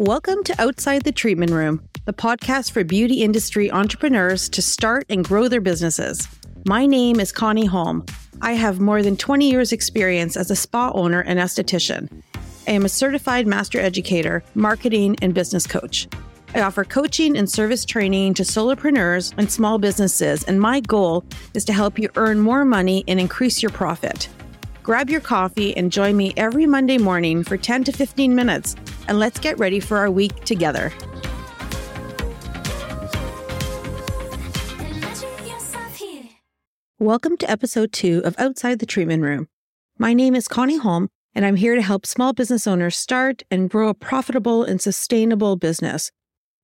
Welcome to Outside the Treatment Room, the podcast for beauty industry entrepreneurs to start and grow their businesses. My name is Connie Holm. I have more than 20 years' experience as a spa owner and esthetician. I am a certified master educator, marketing, and business coach. I offer coaching and service training to solopreneurs and small businesses, and my goal is to help you earn more money and increase your profit. Grab your coffee and join me every Monday morning for 10 to 15 minutes, and let's get ready for our week together. Welcome to episode two of Outside the Treatment Room. My name is Connie Holm, and I'm here to help small business owners start and grow a profitable and sustainable business.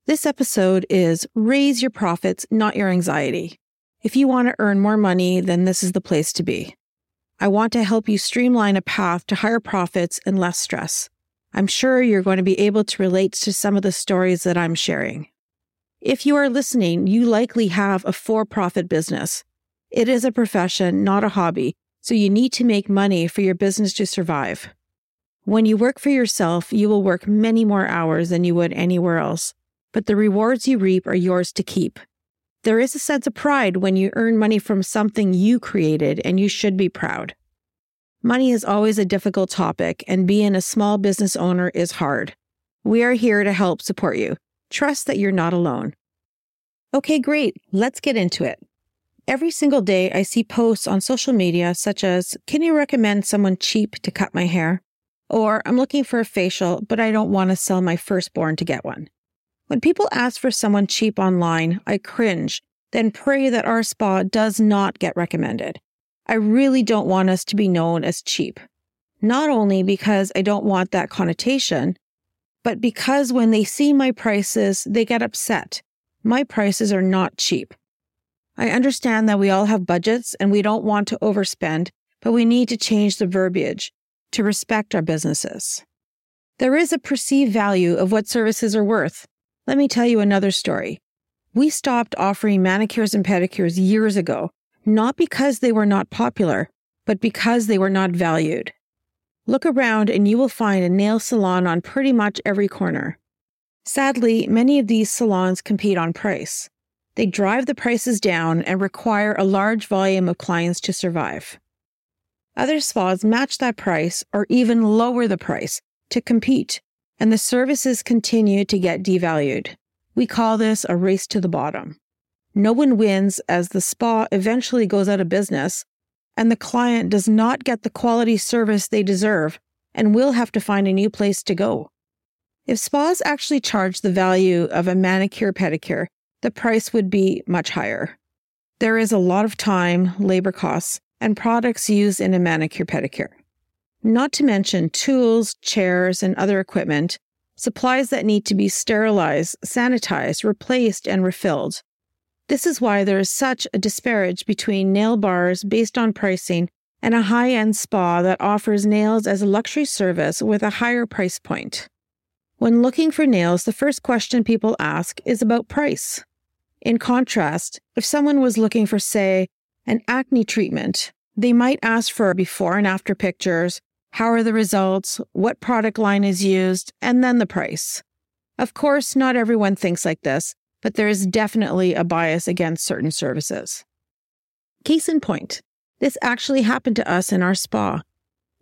This episode is Raise Your Profits, Not Your Anxiety. If you want to earn more money, then this is the place to be. I want to help you streamline a path to higher profits and less stress. I'm sure you're going to be able to relate to some of the stories that I'm sharing. If you are listening, you likely have a for profit business. It is a profession, not a hobby, so you need to make money for your business to survive. When you work for yourself, you will work many more hours than you would anywhere else, but the rewards you reap are yours to keep. There is a sense of pride when you earn money from something you created, and you should be proud. Money is always a difficult topic, and being a small business owner is hard. We are here to help support you. Trust that you're not alone. Okay, great. Let's get into it. Every single day, I see posts on social media such as Can you recommend someone cheap to cut my hair? Or I'm looking for a facial, but I don't want to sell my firstborn to get one. When people ask for someone cheap online, I cringe, then pray that our spa does not get recommended. I really don't want us to be known as cheap. Not only because I don't want that connotation, but because when they see my prices, they get upset. My prices are not cheap. I understand that we all have budgets and we don't want to overspend, but we need to change the verbiage to respect our businesses. There is a perceived value of what services are worth. Let me tell you another story. We stopped offering manicures and pedicures years ago, not because they were not popular, but because they were not valued. Look around and you will find a nail salon on pretty much every corner. Sadly, many of these salons compete on price. They drive the prices down and require a large volume of clients to survive. Other spas match that price or even lower the price to compete and the services continue to get devalued. We call this a race to the bottom. No one wins as the spa eventually goes out of business and the client does not get the quality service they deserve and will have to find a new place to go. If spas actually charge the value of a manicure pedicure, the price would be much higher. There is a lot of time, labor costs, and products used in a manicure pedicure not to mention tools, chairs, and other equipment, supplies that need to be sterilized, sanitized, replaced, and refilled. This is why there is such a disparage between nail bars based on pricing and a high end spa that offers nails as a luxury service with a higher price point. When looking for nails, the first question people ask is about price. In contrast, if someone was looking for, say, an acne treatment, they might ask for before and after pictures, how are the results? What product line is used? And then the price. Of course, not everyone thinks like this, but there is definitely a bias against certain services. Case in point, this actually happened to us in our spa.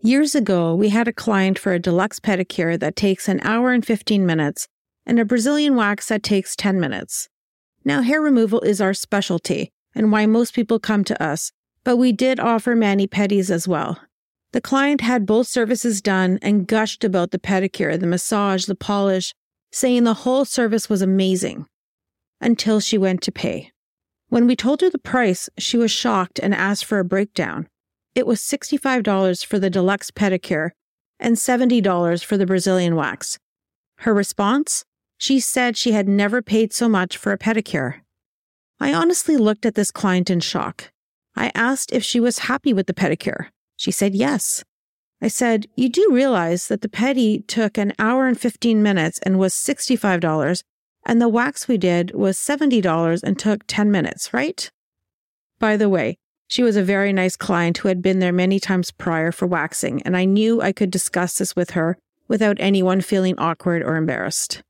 Years ago, we had a client for a deluxe pedicure that takes an hour and 15 minutes and a Brazilian wax that takes 10 minutes. Now, hair removal is our specialty and why most people come to us, but we did offer mani pedis as well. The client had both services done and gushed about the pedicure, the massage, the polish, saying the whole service was amazing until she went to pay. When we told her the price, she was shocked and asked for a breakdown. It was $65 for the deluxe pedicure and $70 for the Brazilian wax. Her response? She said she had never paid so much for a pedicure. I honestly looked at this client in shock. I asked if she was happy with the pedicure. She said yes. I said, You do realize that the pedi took an hour and 15 minutes and was $65, and the wax we did was $70 and took 10 minutes, right? By the way, she was a very nice client who had been there many times prior for waxing, and I knew I could discuss this with her without anyone feeling awkward or embarrassed.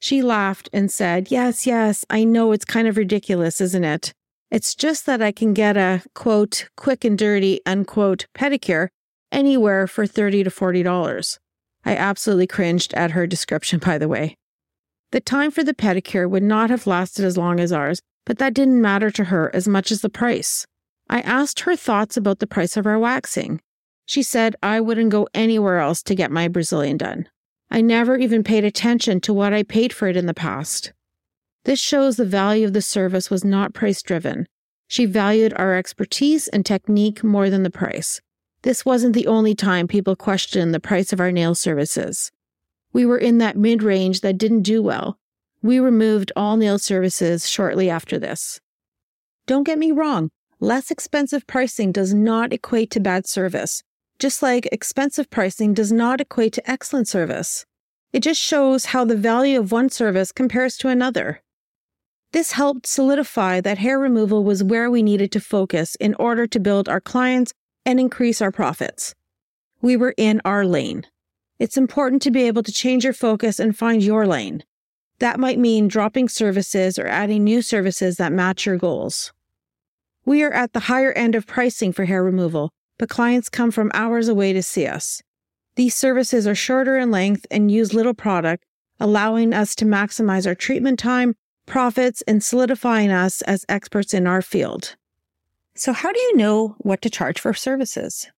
She laughed and said, Yes, yes, I know it's kind of ridiculous, isn't it? It's just that I can get a quote, quick and dirty, unquote, pedicure anywhere for 30 to $40. I absolutely cringed at her description, by the way. The time for the pedicure would not have lasted as long as ours, but that didn't matter to her as much as the price. I asked her thoughts about the price of our waxing. She said I wouldn't go anywhere else to get my Brazilian done. I never even paid attention to what I paid for it in the past. This shows the value of the service was not price driven. She valued our expertise and technique more than the price. This wasn't the only time people questioned the price of our nail services. We were in that mid range that didn't do well. We removed all nail services shortly after this. Don't get me wrong, less expensive pricing does not equate to bad service, just like expensive pricing does not equate to excellent service. It just shows how the value of one service compares to another. This helped solidify that hair removal was where we needed to focus in order to build our clients and increase our profits. We were in our lane. It's important to be able to change your focus and find your lane. That might mean dropping services or adding new services that match your goals. We are at the higher end of pricing for hair removal, but clients come from hours away to see us. These services are shorter in length and use little product, allowing us to maximize our treatment time profits, and solidifying us as experts in our field. So, how do you know what to charge for services?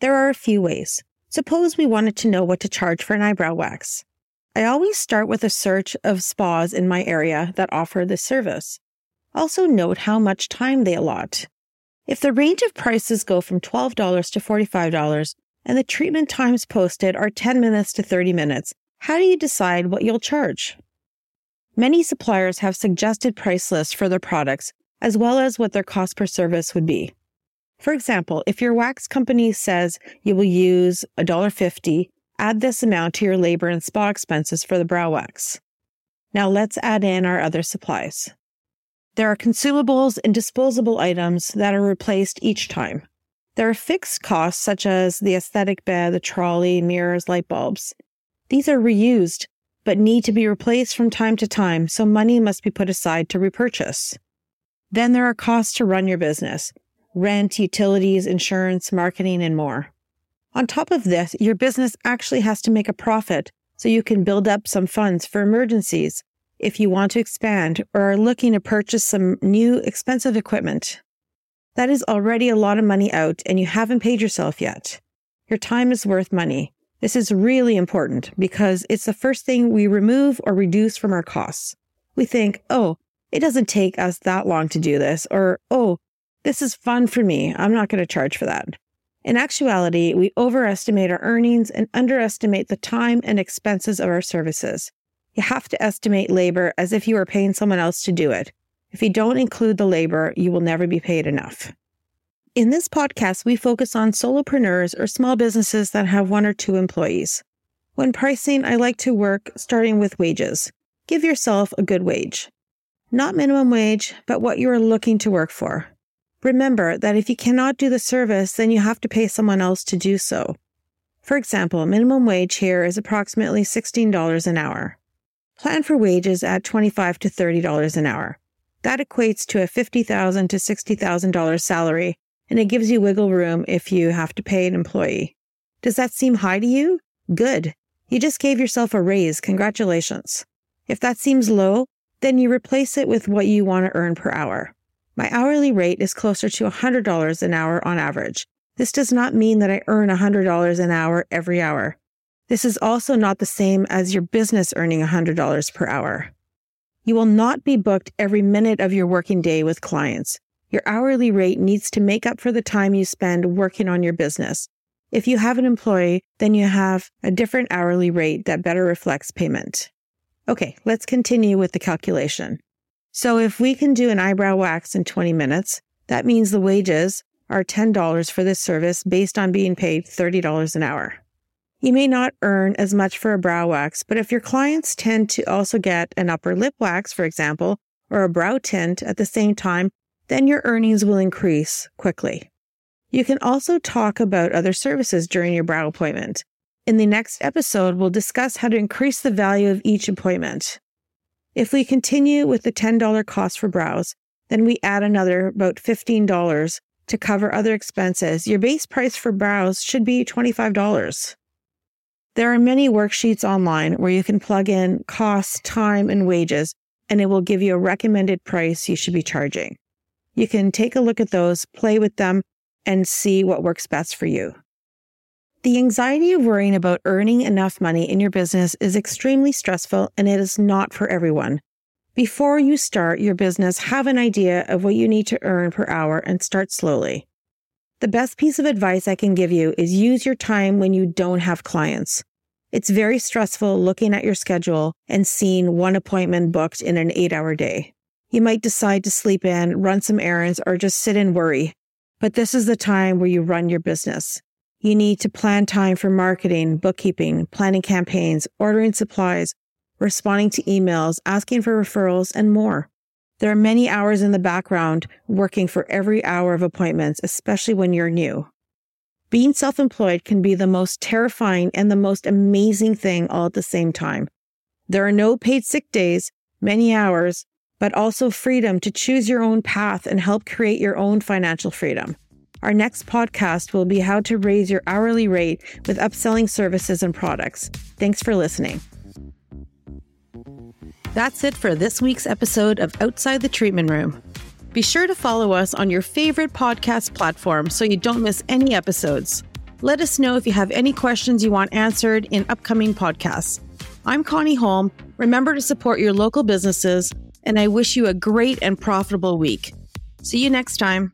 There are a few ways. Suppose we wanted to know what to charge for an eyebrow wax. I always start with a search of spas in my area that offer this service. Also, note how much time they allot. If the range of prices go from $12 to $45 and the treatment times posted are 10 minutes to 30 minutes, how do you decide what you'll charge? Many suppliers have suggested price lists for their products, as well as what their cost per service would be. For example, if your wax company says you will use $1.50, add this amount to your labor and spa expenses for the brow wax. Now let's add in our other supplies. There are consumables and disposable items that are replaced each time. There are fixed costs such as the aesthetic bed, the trolley, mirrors, light bulbs. These are reused but need to be replaced from time to time, so money must be put aside to repurchase. Then there are costs to run your business rent, utilities, insurance, marketing, and more. On top of this, your business actually has to make a profit so you can build up some funds for emergencies if you want to expand or are looking to purchase some new expensive equipment. That is already a lot of money out and you haven't paid yourself yet. Your time is worth money. This is really important because it's the first thing we remove or reduce from our costs. We think, oh, it doesn't take us that long to do this, or oh, this is fun for me. I'm not going to charge for that. In actuality, we overestimate our earnings and underestimate the time and expenses of our services. You have to estimate labor as if you were paying someone else to do it. If you don't include the labor, you will never be paid enough. In this podcast, we focus on solopreneurs or small businesses that have one or two employees. When pricing, I like to work starting with wages. Give yourself a good wage. Not minimum wage, but what you are looking to work for. Remember that if you cannot do the service, then you have to pay someone else to do so. For example, minimum wage here is approximately $16 an hour. Plan for wages at 25 to $30 an hour. That equates to a 50,000 to $60,000 salary and it gives you wiggle room if you have to pay an employee. Does that seem high to you? Good. You just gave yourself a raise. Congratulations. If that seems low, then you replace it with what you want to earn per hour. My hourly rate is closer to $100 an hour on average. This does not mean that I earn $100 an hour every hour. This is also not the same as your business earning $100 per hour. You will not be booked every minute of your working day with clients. Your hourly rate needs to make up for the time you spend working on your business. If you have an employee, then you have a different hourly rate that better reflects payment. Okay, let's continue with the calculation. So if we can do an eyebrow wax in 20 minutes, that means the wages are $10 for this service based on being paid $30 an hour. You may not earn as much for a brow wax, but if your clients tend to also get an upper lip wax, for example, or a brow tint at the same time, then your earnings will increase quickly. You can also talk about other services during your brow appointment. In the next episode, we'll discuss how to increase the value of each appointment. If we continue with the $10 cost for brows, then we add another about $15 to cover other expenses. Your base price for brows should be $25. There are many worksheets online where you can plug in costs, time, and wages, and it will give you a recommended price you should be charging. You can take a look at those, play with them, and see what works best for you. The anxiety of worrying about earning enough money in your business is extremely stressful and it is not for everyone. Before you start your business, have an idea of what you need to earn per hour and start slowly. The best piece of advice I can give you is use your time when you don't have clients. It's very stressful looking at your schedule and seeing one appointment booked in an eight hour day. You might decide to sleep in, run some errands, or just sit and worry. But this is the time where you run your business. You need to plan time for marketing, bookkeeping, planning campaigns, ordering supplies, responding to emails, asking for referrals, and more. There are many hours in the background working for every hour of appointments, especially when you're new. Being self employed can be the most terrifying and the most amazing thing all at the same time. There are no paid sick days, many hours, but also freedom to choose your own path and help create your own financial freedom. Our next podcast will be how to raise your hourly rate with upselling services and products. Thanks for listening. That's it for this week's episode of Outside the Treatment Room. Be sure to follow us on your favorite podcast platform so you don't miss any episodes. Let us know if you have any questions you want answered in upcoming podcasts. I'm Connie Holm. Remember to support your local businesses, and I wish you a great and profitable week. See you next time.